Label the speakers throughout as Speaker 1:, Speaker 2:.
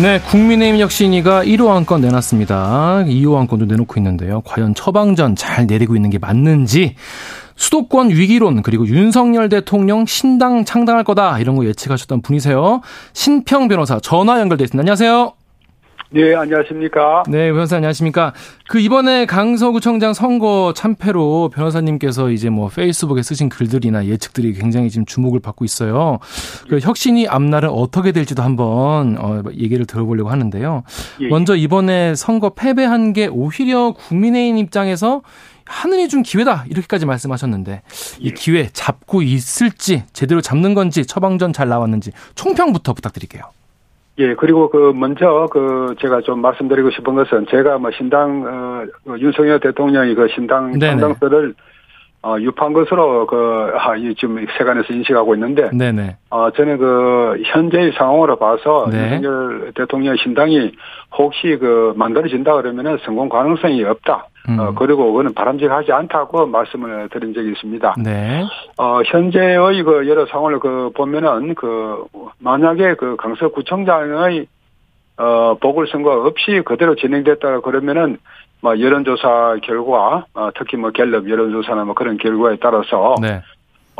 Speaker 1: 네, 국민의힘 혁신위가 1호 안건 내놨습니다. 2호 안건도 내놓고 있는데요. 과연 처방전 잘 내리고 있는 게 맞는지 수도권 위기론 그리고 윤석열 대통령 신당 창당할 거다 이런 거 예측하셨던 분이세요. 신평 변호사 전화 연결돼 있습니다. 안녕하세요.
Speaker 2: 네, 안녕하십니까.
Speaker 1: 네, 변호사 안녕하십니까. 그 이번에 강서구청장 선거 참패로 변호사님께서 이제 뭐 페이스북에 쓰신 글들이나 예측들이 굉장히 지금 주목을 받고 있어요. 그 혁신이 앞날은 어떻게 될지도 한번 어, 얘기를 들어보려고 하는데요. 예. 먼저 이번에 선거 패배한 게 오히려 국민의힘 입장에서 하늘이 준 기회다 이렇게까지 말씀하셨는데 이 예. 기회 잡고 있을지 제대로 잡는 건지 처방전 잘 나왔는지 총평부터 부탁드릴게요.
Speaker 2: 예, 그리고 그 먼저 그 제가 좀 말씀드리고 싶은 것은 제가 뭐 신당 어그 윤석열 대통령이 그 신당 상당서를 어 유포한 것으로 그 아, 지금 세간에서 인식하고 있는데 네네. 어 저는 그 현재의 상황으로 봐서 네. 윤석열 대통령 신당이 혹시 그 만들어진다 그러면은 성공 가능성이 없다. 음. 어, 그리고 그거는 바람직하지 않다고 말씀을 드린 적이 있습니다. 네. 어, 현재의 그 여러 상황을 그 보면은 그 만약에 그 강서구청장의 어, 보궐선거 없이 그대로 진행됐다 그러면은 뭐 여론조사 결과 어, 특히 뭐 갤럽 여론조사나 뭐 그런 결과에 따라서 네.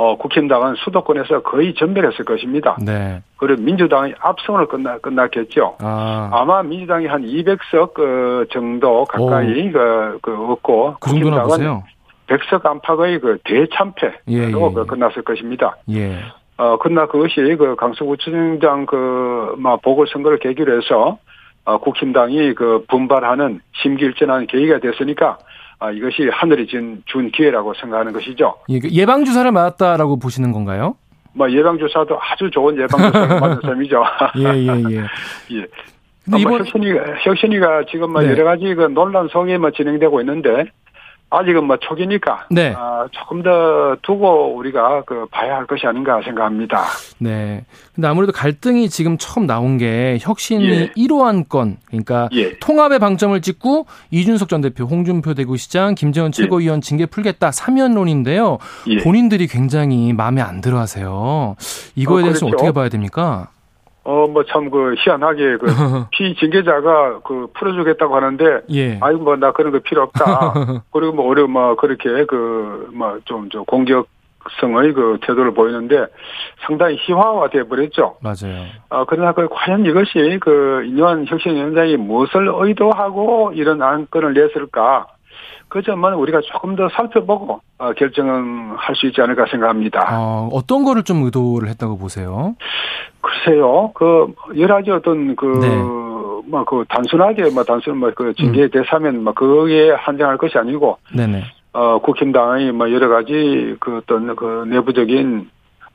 Speaker 2: 어, 국힘당은 수도권에서 거의 전멸했을 것입니다. 네. 그리고 민주당이 압승으로 끝나, 끝났겠죠. 아. 마 민주당이 한 200석 그 정도 가까이 그, 그 얻고
Speaker 1: 그 국힘당은
Speaker 2: 100석 안팎의 그 대참패로 예, 예, 예. 끝났을 것입니다. 예. 어, 그러나 그것이 그 강서구청장 그, 막, 보궐선거를 계기로 해서, 어, 국힘당이 그 분발하는 심기일전하는 계기가 됐으니까, 아, 이것이 하늘이 준, 준 기회라고 생각하는 것이죠.
Speaker 1: 예, 그 예방 주사를 맞았다라고 보시는 건가요?
Speaker 2: 뭐, 예방 주사도 아주 좋은 예방 주사를 맞은 셈이죠.
Speaker 1: 예, 예, 예.
Speaker 2: 예. 근데 이번 혁신이가, 혁신이가 지금 뭐 네. 여러 가지 그 논란 속에 뭐 진행되고 있는데, 아직은 뭐 초기니까 네. 아, 조금 더 두고 우리가 그 봐야 할 것이 아닌가 생각합니다.
Speaker 1: 네. 근데 아무래도 갈등이 지금 처음 나온 게 혁신이 예. 1호 안 건 그러니까 예. 통합의 방점을 찍고 이준석 전 대표, 홍준표 대구시장, 김재원 예. 최고위원 징계 풀겠다 사면론인데요. 예. 본인들이 굉장히 마음에 안 들어하세요. 이거에 어, 대해서 그렇죠. 어떻게 봐야 됩니까?
Speaker 2: 어, 뭐, 참, 그, 희한하게, 그, 피징계자가, 그, 풀어주겠다고 하는데, 예. 아이고, 뭐, 나 그런 거 필요 없다. 그리고 뭐, 어려, 뭐, 그렇게, 그, 뭐, 좀, 저, 공격 성의 그 태도를 보이는데, 상당히 희화화돼 버렸죠.
Speaker 1: 맞아요.
Speaker 2: 어, 그러나 그, 과연 이것이, 그, 인요한 혁신위원장이 무엇을 의도하고 이런 안건을 냈을까? 그 점은 우리가 조금 더 살펴보고 어, 결정할 수 있지 않을까 생각합니다.
Speaker 1: 어, 어떤 거를 좀 의도를 했다고 보세요?
Speaker 2: 글쎄요, 그 여러 가지 어떤 그 네. 뭐그 단순하게 뭐 단순 뭐그 징계 음. 대사면 뭐 거기에 한정할 것이 아니고 네네. 어 국힘당의 뭐 여러 가지 그 어떤 그 내부적인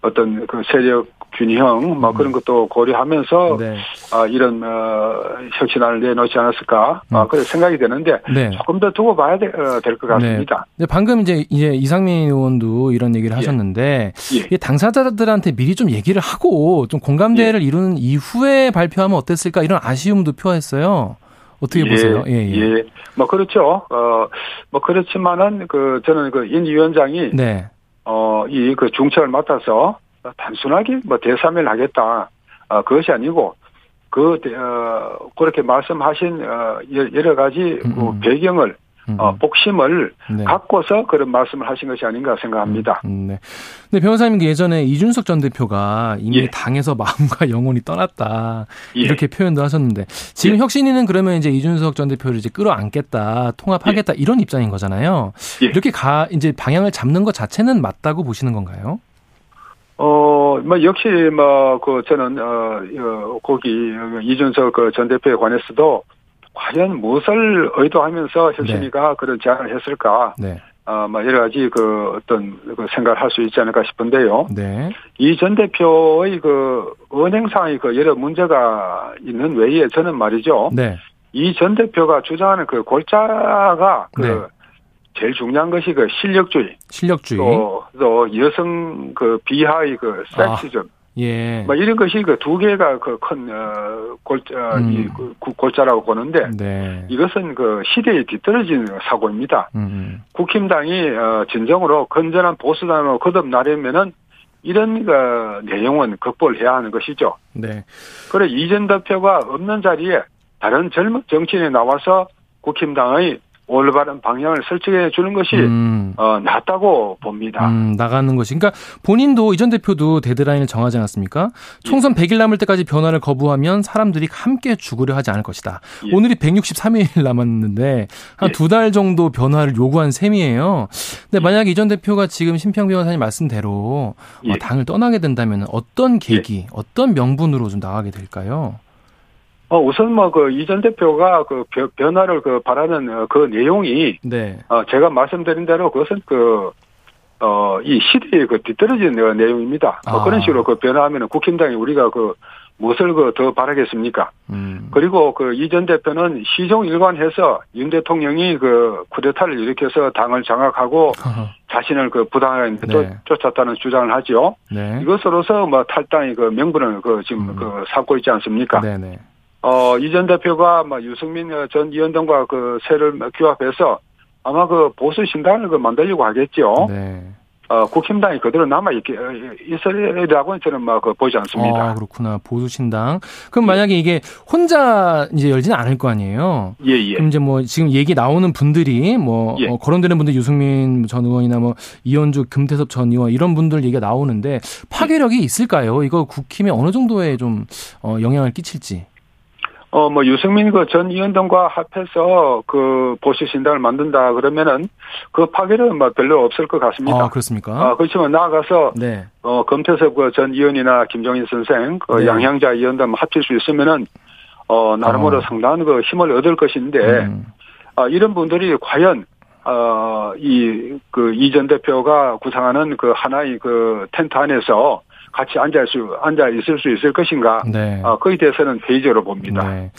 Speaker 2: 어떤 그 세력 균형 뭐 음. 그런 것도 고려하면서 네. 아 이런 어 혁신안을 내놓지 않았을까 아, 음. 아 그래 생각이 되는데 네. 조금 더 두고 봐야 될것 될 네. 같습니다.
Speaker 1: 네. 방금 이제 이제 이상민 의원도 이런 얘기를 예. 하셨는데 예. 당사자들한테 미리 좀 얘기를 하고 좀 공감대를 예. 이루는 이후에 발표하면 어땠을까 이런 아쉬움도 표했어요. 어떻게 예, 보세요?
Speaker 2: 예, 예. 예. 뭐 그렇죠. 어, 뭐 그렇지만은 그 저는 그 인 위원장이 네. 어, 이 그 중책을 맡아서 단순하게 뭐 대사면 하겠다. 어, 그것이 아니고 그, 어, 그렇게 말씀하신, 어, 여러 가지 그 음, 음. 배경을 음. 어, 복심을 네. 갖고서 그런 말씀을 하신 것이 아닌가 생각합니다. 음,
Speaker 1: 네. 근데 변호사님 예전에 이준석 전 대표가 이미 예. 당에서 마음과 영혼이 떠났다 예. 이렇게 표현도 하셨는데 지금 예. 혁신이는 그러면 이제 이준석 전 대표를 이제 끌어안겠다 통합하겠다 예. 이런 입장인 거잖아요. 예. 이렇게 가 이제 방향을 잡는 것 자체는 맞다고 보시는 건가요?
Speaker 2: 어, 뭐, 역시, 뭐, 그, 저는, 어, 어 거기, 이준석 그전 대표에 관해서도 과연 무엇을 의도하면서 혁신이가 네. 그런 제안을 했을까? 네. 어, 뭐 여러 가지 그 어떤 그 생각을 할 수 있지 않을까 싶은데요. 네. 이 전 대표의 그 은행상의 그 여러 문제가 있는 외에 저는 말이죠. 네. 이 전 대표가 주장하는 그 골자가 그 네. 제일 중요한 것이 그 실력주의.
Speaker 1: 실력주의.
Speaker 2: 또, 또 여성 그 비하의 그 섹시즘. 아. 예. 뭐 이런 것이 그 두 개가 그 큰, 어, 골자, 음. 이, 그, 골자라고 보는데. 네. 이것은 그 시대에 뒤떨어진 사고입니다. 음. 국힘당이, 어, 진정으로 건전한 보수당으로 거듭나려면은 이런 그 내용은 극복해야 하는 것이죠. 네. 그래 이전 대표가 없는 자리에 다른 젊은 정치인이 나와서 국힘당의 올바른 방향을 설정해 주는 것이 음. 어, 낫다고 봅니다. 음,
Speaker 1: 나가는 것이. 그러니까 본인도 이전 대표도 데드라인을 정하지 않았습니까? 총선 예. 100일 남을 때까지 변화를 거부하면 사람들이 함께 죽으려 하지 않을 것이다. 예. 오늘이 163일 남았는데 한 두달 예. 정도 변화를 요구한 셈이에요. 근데 예. 만약 이전 대표가 지금 심평 변호사님 말씀대로 어, 예. 당을 떠나게 된다면 어떤 계기, 예. 어떤 명분으로 좀 나가게 될까요?
Speaker 2: 어, 우선 뭐, 그, 이전 대표가 그 변화를 그 바라는 어, 그 내용이. 네. 어, 제가 말씀드린 대로 그것은 그, 어, 이 시대에 그 뒤떨어진 내용입니다. 뭐 아. 그런 식으로 그 변화하면은 국힘당이 우리가 그 무엇을 그 더 바라겠습니까? 음. 그리고 그 이전 대표는 시종 일관해서 윤 대통령이 그 쿠데타를 일으켜서 당을 장악하고 자신을 그 부당하게 네. 쫓았다는 주장을 하죠. 네. 이것으로서 뭐 탈당이 그 명분을 그 지금 음. 그 삼고 있지 않습니까? 네네. 어, 이 전 대표가 뭐 유승민 전 위원장과 그 세를 규합해서 아마 그 보수 신당을 그 만들려고 하겠죠. 네. 어, 국힘당이 그대로 남아있게, 어, 있으리라고는 저는 막 그 보지 않습니다.
Speaker 1: 아, 그렇구나. 보수신당. 그럼 만약에 이게 혼자 이제 열지는 않을 거 아니에요? 예, 예. 그럼 이제 뭐 지금 얘기 나오는 분들이 뭐 예. 어, 거론되는 분들 유승민 전 의원이나 뭐 이현주 금태섭 전 의원 이런 분들 얘기가 나오는데 파괴력이 있을까요? 이거 국힘에 어느 정도의 좀 어, 영향을 끼칠지.
Speaker 2: 어, 뭐, 유승민 그전 위원장과 합해서 그 보수 신당을 만든다 그러면은 그 파괴는 뭐 별로 없을 것 같습니다.
Speaker 1: 아, 그렇습니까?
Speaker 2: 아, 그렇지만 나아가서 네. 어, 검태섭 그전 의원이나 김종인 선생, 그 네. 양향자 위원장 합칠 수 있으면은 어, 나름으로 어. 상당한 그 힘을 얻을 것인데 음. 아, 이런 분들이 과연 어, 이, 그, 이전 대표가 구상하는 그 하나의 그 텐트 안에서 같이 앉아 수 앉아 있을 수 있을 것인가? 네. 어, 거기에 대해서는 회의적으로 봅니다. 네.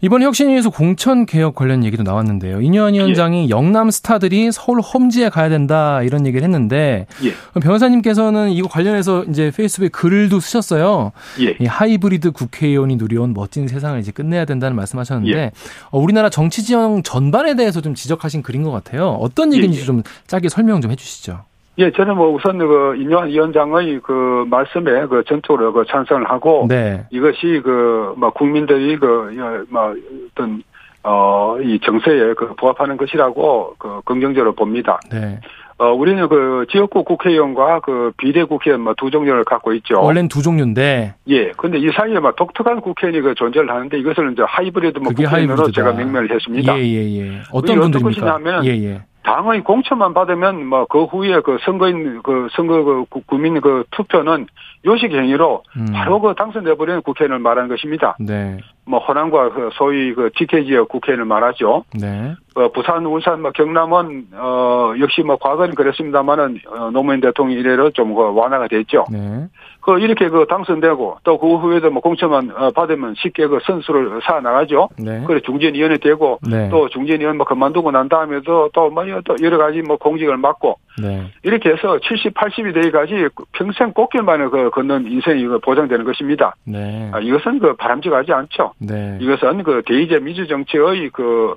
Speaker 1: 이번 혁신위에서 공천 개혁 관련 얘기도 나왔는데요. 이현 위원장이 예. 영남 스타들이 서울 험지에 가야 된다 이런 얘기를 했는데 예. 변호사님께서는 이거 관련해서 이제 페이스북에 글도 쓰셨어요. 예. 이 하이브리드 국회의원이 누려온 멋진 세상을 이제 끝내야 된다는 말씀하셨는데 예. 어, 우리나라 정치 지형 전반에 대해서 좀 지적하신 글인 것 같아요. 어떤 얘기인지 예, 예. 좀 짧게 설명 좀 해주시죠.
Speaker 2: 예, 저는 뭐 우선 그 인요한 위원장의 그 말씀에 그 전적으로 그 찬성을 하고 네. 이것이 그뭐 국민들이 그뭐 어떤 어이 정세에 그 부합하는 것이라고 그 긍정적으로 봅니다. 네. 어 우리는 그 지역구 국회의원과 그 비례 국회의원 뭐두 종류를 갖고 있죠.
Speaker 1: 원래는 두 종류인데.
Speaker 2: 예. 근데 이 사이에 막 독특한 국회의원이 그 존재를 하는데 이것을 이제 하이브리드 뭐 국회의원으로 제가 명명을 했습니다.
Speaker 1: 예, 예, 예. 어떤 분들입니까?
Speaker 2: 어떤 것이냐면 예, 예. 당의 공천만 받으면 뭐 그 후에 그 선거인 그 선거 그 국민 그 투표는 요식 행위로 음. 바로 그 당선돼 버리는 국회의원을 말하는 것입니다. 네. 뭐 호남과 그 소위 그 TK 지역 국회의원을 말하죠. 네. 어, 부산, 울산, 뭐 경남은 어 역시 뭐 과거는 그랬습니다만은 어, 노무현 대통령 이래로 좀 그 완화가 됐죠. 네. 그 이렇게 그 당선되고 또 그 후에도 뭐 공천만 어, 받으면 쉽게 그 선수를 사 나가죠. 네. 그래 중진위원회 되고 네. 또 중진위원 뭐 그만두고 난 다음에도 또뭐 또 여러 가지 뭐 공직을 맡고 네. 이렇게 해서 70, 80이 되기까지 평생 꽃길만을 그 걷는 인생이 그 보장되는 것입니다. 네. 아, 이것은 그 바람직하지 않죠. 네. 이것은 그 대의제 민주 정치의 그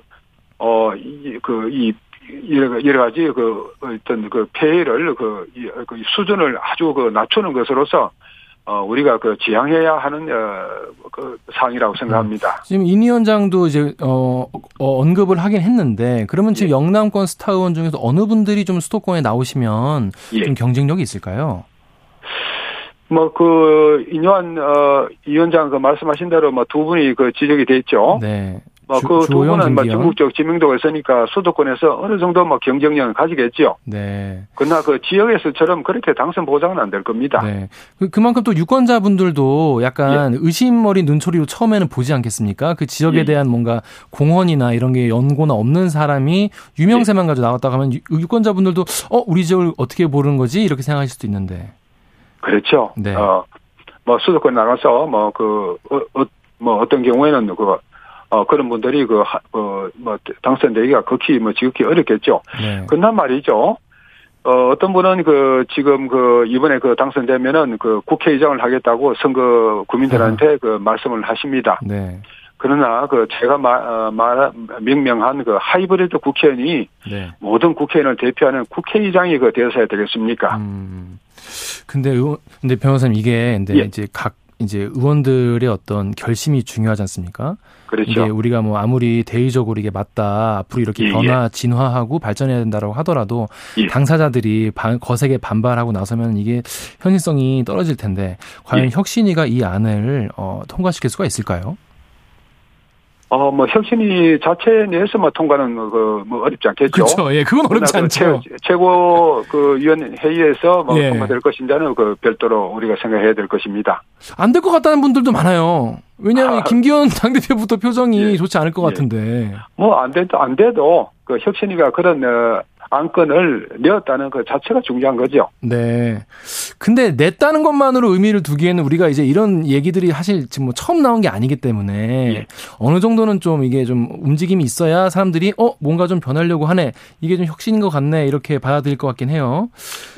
Speaker 2: 어, 이, 그, 이, 여러, 여러 가지 그 어떤 그 폐해를 그, 그 수준을 아주 그 낮추는 것으로서 어, 우리가 그 지향해야 하는, 어, 그 사항이라고 생각합니다. 음.
Speaker 1: 지금 인 위원장도 이제, 어, 어, 언급을 하긴 했는데, 그러면 지금 예. 영남권 스타 의원 중에서 어느 분들이 좀 수도권에 나오시면 예. 좀 경쟁력이 있을까요?
Speaker 2: 뭐, 그, 인요한, 어, 위원장 그 말씀하신 대로 뭐 두 분이 그 지적이 됐죠. 네. 뭐그 두 분은 뭐 전국적 지명도가 있으니까 수도권에서 어느 정도 뭐 경쟁력을 가지겠죠. 네. 그러나 그 지역에서처럼 그렇게 당선 보장은 안 될 겁니다. 네.
Speaker 1: 그, 그만큼 또 유권자분들도 약간 예. 의심 어린 눈초리로 처음에는 보지 않겠습니까? 그 지역에 예. 대한 뭔가 공헌이나 이런 게 연고나 없는 사람이 유명세만 예. 가지고 나왔다고 하면 유권자분들도 어 우리 지역을 어떻게 보는 거지 이렇게 생각하실 수도 있는데.
Speaker 2: 그렇죠. 네. 어, 뭐 수도권 나가서 뭐그 어, 어, 뭐 어떤 경우에는 그 어, 그런 분들이 그, 어, 뭐, 당선되기가 극히 뭐 지극히 어렵겠죠. 네. 그나 말이죠. 어, 어떤 분은 그, 지금 그, 이번에 그 당선되면은 그 국회의장을 하겠다고 선거 국민들한테 네. 그 말씀을 하십니다. 네. 그러나 그 제가 말, 어, 말, 명명한 그 하이브리드 국회의원이 네. 모든 국회의원을 대표하는 국회의장이 그 되어서야 되겠습니까? 음.
Speaker 1: 근데 의원, 근데 변호사님 이게 근데 예. 이제 각 이제 의원들의 어떤 결심이 중요하지 않습니까?
Speaker 2: 그렇죠.
Speaker 1: 이게 우리가 뭐 아무리 대의적으로 이게 맞다 앞으로 이렇게 예, 변화 예. 진화하고 발전해야 된다라고 하더라도 예. 당사자들이 반, 거세게 반발하고 나서면 이게 현실성이 떨어질 텐데 과연 예. 혁신위가 이 안을 어, 통과시킬 수가 있을까요?
Speaker 2: 어, 뭐, 혁신위 자체 내에서 뭐 통과는 그, 뭐, 어렵지 않겠죠.
Speaker 1: 그렇죠. 예, 그건 어렵지 그 않죠.
Speaker 2: 최, 고그 위원 회의에서 뭐, 예. 통과될 것인지는 그 별도로 우리가 생각해야 될 것입니다.
Speaker 1: 안 될 것 같다는 분들도 많아요. 왜냐하면 아, 김기현 당대표부터 표정이 예. 좋지 않을 것 예. 같은데.
Speaker 2: 뭐, 안 돼도, 안 돼도, 그 혁신위가 그런, 어, 안건을 내었다는 그 자체가 중요한 거죠.
Speaker 1: 네. 근데 냈다는 것만으로 의미를 두기에는 우리가 이제 이런 얘기들이 사실 지금 뭐 처음 나온 게 아니기 때문에 예. 어느 정도는 좀 이게 좀 움직임이 있어야 사람들이 어 뭔가 좀 변하려고 하네 이게 좀 혁신인 것 같네 이렇게 받아들일 것 같긴 해요.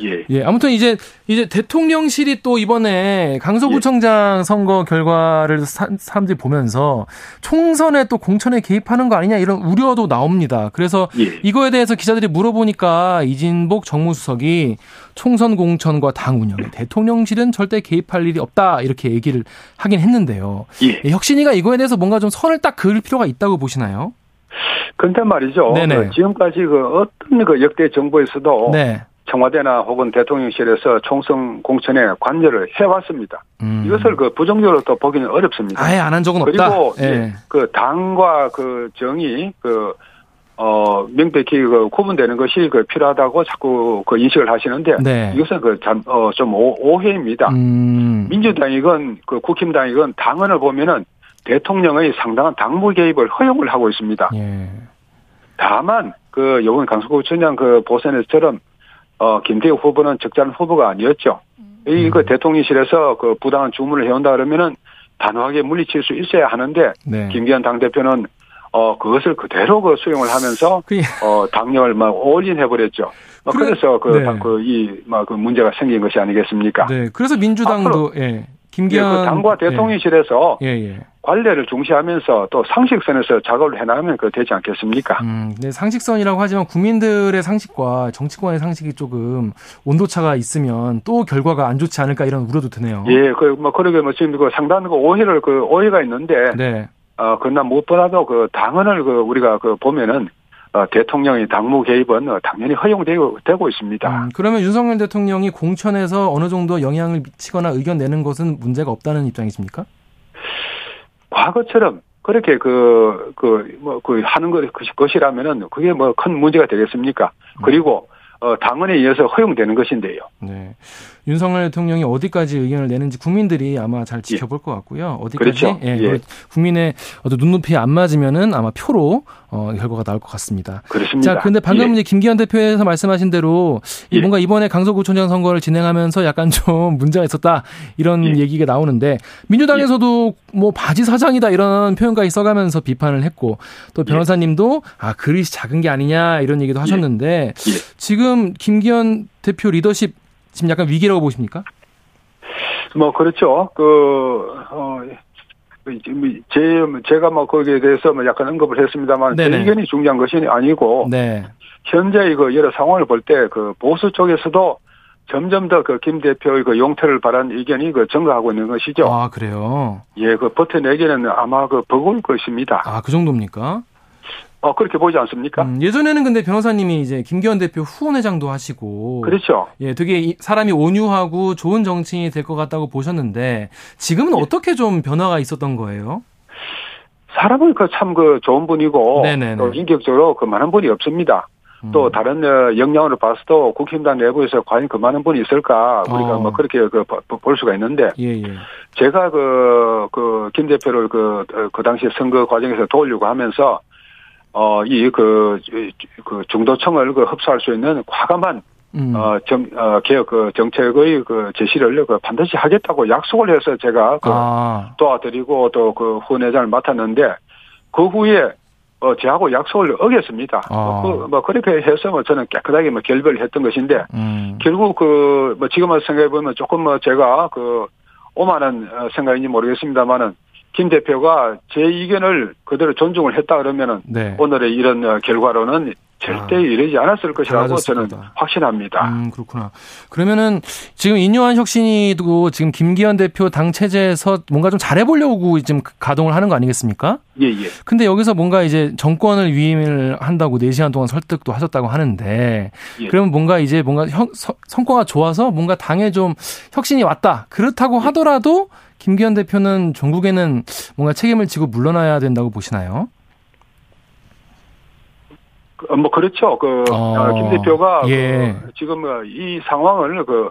Speaker 1: 예. 예. 아무튼 이제 이제 대통령실이 또 이번에 강서구청장 예. 선거 결과를 사, 람들이 보면서 총선에 또 공천에 개입하는 거 아니냐 이런 우려도 나옵니다. 그래서 예. 이거에 대해서 기자들이 물어보 니까 이진복 정무수석이 총선 공천과 당 운영에 대통령실은 절대 개입할 일이 없다 이렇게 얘기를 하긴 했는데요. 예. 혁신이가 이거에 대해서 뭔가 좀 선을 딱 그을 필요가 있다고 보시나요?
Speaker 2: 근데 말이죠. 그 지금까지 그 어떤 그 역대 정부에서도 네. 청와대나 혹은 대통령실에서 총선 공천에 관여를 해왔습니다. 음. 이것을 그 부정적으로 또 보기는 어렵습니다.
Speaker 1: 아예 안 한 적은 없다.
Speaker 2: 그리고 예. 그 당과 그 정이 그 어, 명백히 그 구분되는 것이 그 필요하다고 자꾸 그 인식을 하시는데 네. 이것은 그 잠, 어, 좀 오, 해입니다 음. 민주당이건 그 국힘당이건 당원을 보면은 대통령의 상당한 당무 개입을 허용을 하고 있습니다. 예. 다만 그 요번 강서구청장 그 보선에서처럼 어, 김대우 후보는 적절한 후보가 아니었죠. 이그 음. 대통령실에서 그 부당한 주문을 해온다 그러면은 단호하게 물리칠 수 있어야 하는데 네. 김기현 당대표는 어 그것을 그대로 그 수용을 하면서 어 당력을 막 올인해 버렸죠. 그래, 그래 서 그이막그 그 문제가 생긴 것이 아니겠습니까?
Speaker 1: 네. 그래서 민주당도 예. 김기현
Speaker 2: 예, 그 당과 예. 대통령실에서 예. 예, 관례를 중시하면서 또 상식선에서 작업을 해나가면 그 되지 않겠습니까?
Speaker 1: 음, 네, 상식선이라고 하지만 국민들의 상식과 정치권의 상식이 조금 온도차가 있으면 또 결과가 안 좋지 않을까 이런 우려도 드네요.
Speaker 2: 예, 그 뭐 그러게 뭐 지금 그 상당한 그 오해를 그 오해가 있는데, 네. 어 그러나 무엇보다도 그 당헌을 그 우리가 그 보면은 어, 대통령의 당무 개입은 당연히 허용되고 되고 있습니다. 음,
Speaker 1: 그러면 윤석열 대통령이 공천에서 어느 정도 영향을 미치거나 의견 내는 것은 문제가 없다는 입장이십니까?
Speaker 2: 과거처럼 그렇게 그, 그, 뭐, 그 하는 것, 것이라면은 그게 뭐 큰 문제가 되겠습니까? 그리고 어, 당원에 의해서 허용되는 것인데요. 네.
Speaker 1: 윤석열 대통령이 어디까지 의견을 내는지 국민들이 아마 잘 지켜볼 예. 것 같고요. 어디까지 그렇죠. 예, 예. 국민의 어떤 눈높이에 안 맞으면은 아마 표로 어, 결과가 나올 것 같습니다.
Speaker 2: 그렇습니다.
Speaker 1: 자, 근데 방금 예. 이제 김기현 대표에서 말씀하신 대로 이 예. 뭔가 이번에 강서구청장 선거를 진행하면서 약간 좀 문제가 있었다 이런 예. 얘기가 나오는데 민주당에서도 뭐 바지 사장이다 이런 표현까지 써가면서 비판을 했고 또 변호사님도 아 그릇이 작은 게 아니냐 이런 얘기도 하셨는데 지금 김기현 대표 리더십 지금 약간 위기라고 보십니까?
Speaker 2: 뭐 그렇죠. 그 어. 제, 제가 뭐 거기에 대해서 뭐 약간 언급을 했습니다만. 제 의견이 중요한 것이 아니고, 네. 현재 그 여러 상황을 볼 때 그 보수 쪽에서도 점점 더 그 김 대표의 그 용퇴를 바란 의견이 그 증가하고 있는 것이죠.
Speaker 1: 아, 그래요?
Speaker 2: 예, 그 버텨내기는 아마 그 버거울 것입니다.
Speaker 1: 아, 그 정도입니까?
Speaker 2: 어, 그렇게 보지 않습니까? 음,
Speaker 1: 예전에는 근데 변호사님이 이제 김기현 대표 후원회장도 하시고.
Speaker 2: 그렇죠.
Speaker 1: 예, 되게 사람이 온유하고 좋은 정치인이 될 것 같다고 보셨는데 지금은 예. 어떻게 좀 변화가 있었던 거예요?
Speaker 2: 사람은 그 참그 그 좋은 분이고 네네네. 또 인격적으로 그 많은 분이 없습니다. 음. 또 다른 어, 역량으로 봐서도 국힘당 내부에서 과연 그 많은 분이 있을까 우리가 어. 뭐 그렇게 그 볼 수가 있는데 예, 예. 제가 그 그 김 대표를 그그 그 당시 선거 과정에서 도우려고 하면서 어, 이, 그, 그 중도층을 그 흡수할 수 있는 과감한 음. 어, 정, 어, 개혁, 그, 정책의 그 제시를 그 반드시 하겠다고 약속을 해서 제가 그 아. 도와드리고 또 그 후원회장을 맡았는데 그 후에 어, 저하고 약속을 어겼습니다. 아. 그, 뭐, 그렇게 해서 뭐 저는 깨끗하게 뭐 결별을 했던 것인데, 음. 결국 그, 뭐 지금 생각해보면 조금 뭐 제가 그, 오만한 생각인지 모르겠습니다만은 김 대표가 제 의견을 그대로 존중을 했다 그러면은 네. 오늘의 이런 결과로는 절대 아, 이러지 않았을 것이라고 저는 확신합니다.
Speaker 1: 음, 그렇구나. 그러면은 지금 인요한 혁신이도 지금 김기현 대표 당 체제에서 뭔가 좀 잘해보려고 지금 가동을 하는 거 아니겠습니까?
Speaker 2: 예, 예.
Speaker 1: 근데 여기서 뭔가 이제 정권을 위임을 한다고 4시간 동안 설득도 하셨다고 하는데 예. 그러면 뭔가 이제 뭔가 형, 성과가 좋아서 뭔가 당에 좀 혁신이 왔다. 그렇다고 예. 하더라도 김기현 대표는 전국에는 뭔가 책임을 지고 물러나야 된다고 보시나요?
Speaker 2: 그, 뭐 그렇죠. 그 어, 김 대표가 예. 그 지금 이 상황을 그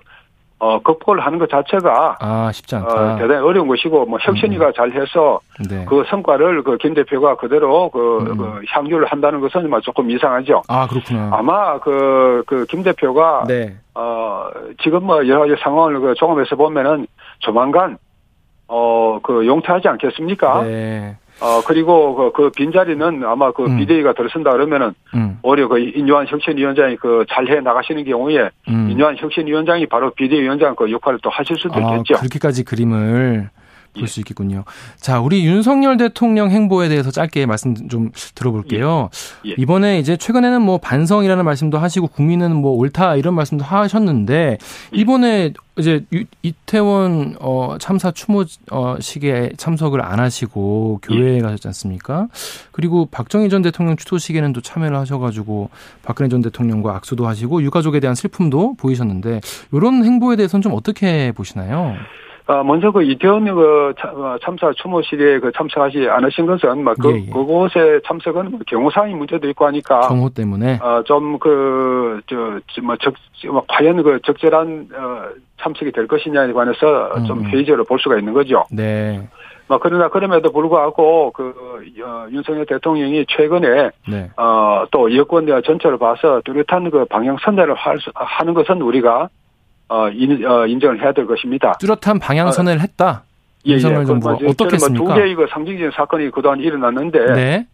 Speaker 2: 어, 극복을 하는 것 자체가
Speaker 1: 아, 쉽지 않다.
Speaker 2: 어, 대단히 어려운 것이고 뭐 혁신이가 음. 잘해서 네. 그 성과를 그 김 대표가 그대로 그, 음. 그 향유를 한다는 것은 뭐 조금 이상하죠.
Speaker 1: 아 그렇구나.
Speaker 2: 아마 그 그 김 대표가 네. 어 지금 뭐 여러 가지 상황을 그 종합해서 보면은 조만간 어, 그 용퇴하지 않겠습니까? 네. 어, 그리고 그, 그 빈자리는 아마 그 음. 비대위가 들어선다 그러면은 음. 오히려 그 인요한 혁신위원장이 그 잘해 나가시는 경우에 음. 인요한 혁신위원장이 바로 비대위원장 그 역할을 또 하실 수도 아, 있겠죠.
Speaker 1: 그렇게까지 그림을 볼수 있겠군요. 자, 우리 윤석열 대통령 행보에 대해서 짧게 말씀 좀 들어볼게요. 예. 예. 이번에 이제 최근에는 뭐 반성이라는 말씀도 하시고 국민은 뭐 옳다 이런 말씀도 하셨는데 예. 이번에 이제 이태원 어 참사 추모식에 참석을 안 하시고 교회에 예. 가셨지 않습니까? 그리고 박정희 전 대통령 추도식에는 또 참여를 하셔가지고 박근혜 전 대통령과 악수도 하시고 유가족에 대한 슬픔도 보이셨는데 이런 행보에 대해서는 좀 어떻게 보시나요?
Speaker 2: 어, 먼저 그 이태원 그 어, 참사 추모식에 그 참석하지 않으신 것은 막 그, 예, 예. 그곳에 참석은 뭐 경호상의 문제도 있고 하니까
Speaker 1: 경호 때문에
Speaker 2: 어 좀 그 저뭐 적, 뭐 과연 그 적절한 어 참석이 될 것이냐에 관해서 음. 좀 음. 회의적으로 볼 수가 있는 거죠.
Speaker 1: 네.
Speaker 2: 뭐 그러나 그럼에도 불구하고 그 어, 윤석열 대통령이 최근에 네. 어또 여권 전체를 봐서 뚜렷한 그 방향 수, 하는 것은 우리가 어, 인, 어, 인정을 해야 될 것입니다.
Speaker 1: 뚜렷한 방향선을 어, 했다. 예, 예. 정부가 뭐, 어떻겠습니까?
Speaker 2: 뭐두 개의 그 상징적인 사건이 그동안 일어났는데 네.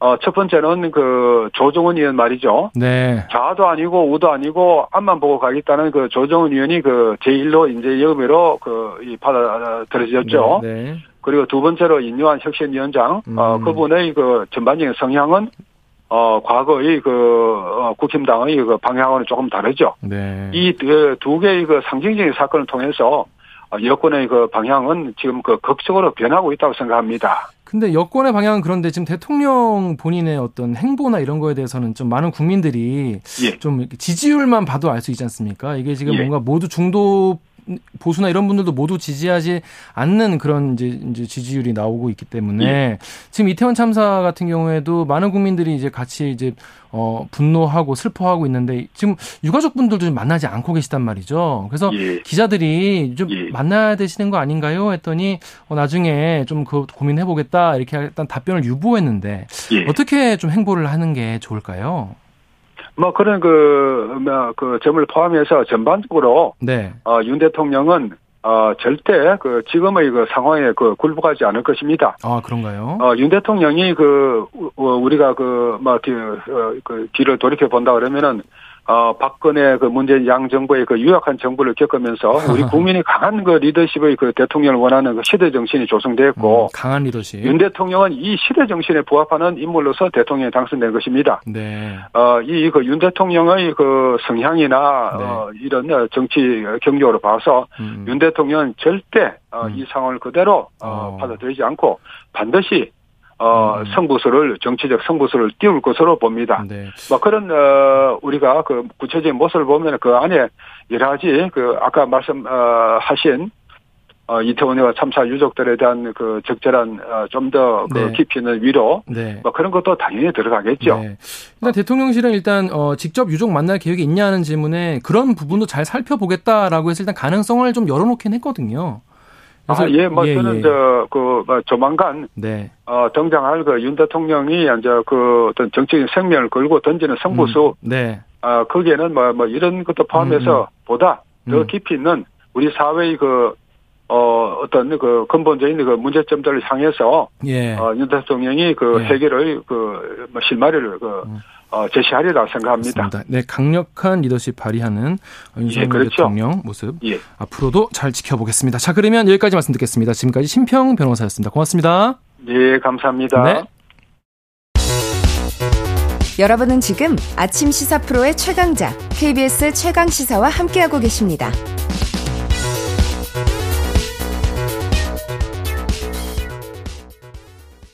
Speaker 2: 어, 첫 번째는 그 조정은 의원 말이죠. 네. 좌도 아니고 우도 아니고 앞만 보고 가겠다는 그 조정은 의원이 그 제1로 인재 영업으로 그, 이 받아들여졌죠. 네, 네. 그리고 두 번째로 인요한 혁신위원장, 어, 음. 어, 그분의 그 전반적인 성향은 어, 과거의 그, 어, 국힘당의 그 방향과는 조금 다르죠. 네. 이두 그 개의 그 상징적인 사건을 통해서 어, 여권의 그 방향은 지금 그 극적으로 변하고 있다고 생각합니다.
Speaker 1: 근데 여권의 방향은 그런데 지금 대통령 본인의 어떤 행보나 이런 거에 대해서는 좀 많은 국민들이 예. 좀 지지율만 봐도 알 수 있지 않습니까? 이게 지금 예. 뭔가 모두 중도 보수나 이런 분들도 모두 지지하지 않는 그런 이제, 이제 지지율이 나오고 있기 때문에 예. 지금 이태원 참사 같은 경우에도 많은 국민들이 이제 같이 이제 어 분노하고 슬퍼하고 있는데 지금 유가족 분들도 만나지 않고 계시단 말이죠. 그래서 예. 기자들이 좀 예. 만나야 되시는 거 아닌가요? 했더니 어 나중에 좀 그 고민해 보겠다 이렇게 일단 답변을 유보했는데 예. 어떻게 좀 행보를 하는 게 좋을까요?
Speaker 2: 뭐 그런 그, 뭐, 그 점을 포함해서 전반적으로 네. 어, 윤 대통령은 어, 절대 그 지금의 그 상황에 그 굴복하지 않을 것입니다.
Speaker 1: 아, 그런가요?
Speaker 2: 어, 윤 대통령이 그, 어, 우리가 그, 막, 그, 어, 그 뒤를 돌이켜 본다 그러면은 어, 박근혜 그 문재인 양 정부의 그 유약한 정부를 겪으면서 우리 국민이 강한 그 리더십의 그 대통령을 원하는 그 시대 정신이 조성됐고 음,
Speaker 1: 강한 리더십.
Speaker 2: 윤 대통령은 이 시대 정신에 부합하는 인물로서 대통령에 당선된 것입니다. 네. 어, 이 그 윤 대통령의 그 성향이나 네. 어, 이런 정치 경력으로 봐서 음. 윤 대통령은 절대 어, 음. 이 상황을 그대로 어, 어. 받아들이지 않고 반드시 어, 음. 승부수를, 정치적 승부수를 띄울 것으로 봅니다. 네. 뭐 그런, 어, 우리가 그 구체적인 모습을 보면 그 안에 여러 가지 그 아까 말씀, 어, 하신 어, 이태원과 참사 유족들에 대한 그 적절한 어, 좀더 그 네. 깊이 있는 위로 네. 뭐 그런 것도 당연히 들어가겠죠. 네.
Speaker 1: 일단 대통령실은 일단 어, 직접 유족 만날 계획이 있냐는 질문에 그런 부분도 잘 살펴보겠다라고 해서 일단 가능성을 좀 열어놓긴 했거든요.
Speaker 2: 아, 예, 뭐, 예, 저는, 예. 저, 그, 뭐, 조만간, 네. 어, 등장할 그 윤 대통령이, 이제 그 어떤 정치적인 생명을 걸고 던지는 승부수, 음, 네. 어, 거기에는 뭐, 뭐, 이런 것도 포함해서 음, 음. 보다 더 음. 깊이 있는 우리 사회의 그, 어, 어떤 그 근본적인 그 문제점들을 향해서, 예. 어, 윤 대통령이 그 예. 해결의 그, 뭐, 실마리를 그, 음. 어, 제시하리라 생각합니다. 맞습니다.
Speaker 1: 네, 강력한 리더십 발휘하는 윤석열 예, 그렇죠. 대통령 모습 예. 앞으로도 잘 지켜보겠습니다. 자, 그러면 여기까지 말씀 듣겠습니다. 지금까지 심평 변호사였습니다. 고맙습니다.
Speaker 2: 네, 감사합니다. 네.
Speaker 3: 여러분은 지금 아침 시사 프로의 최강자 KBS 최강 시사와 함께하고 계십니다.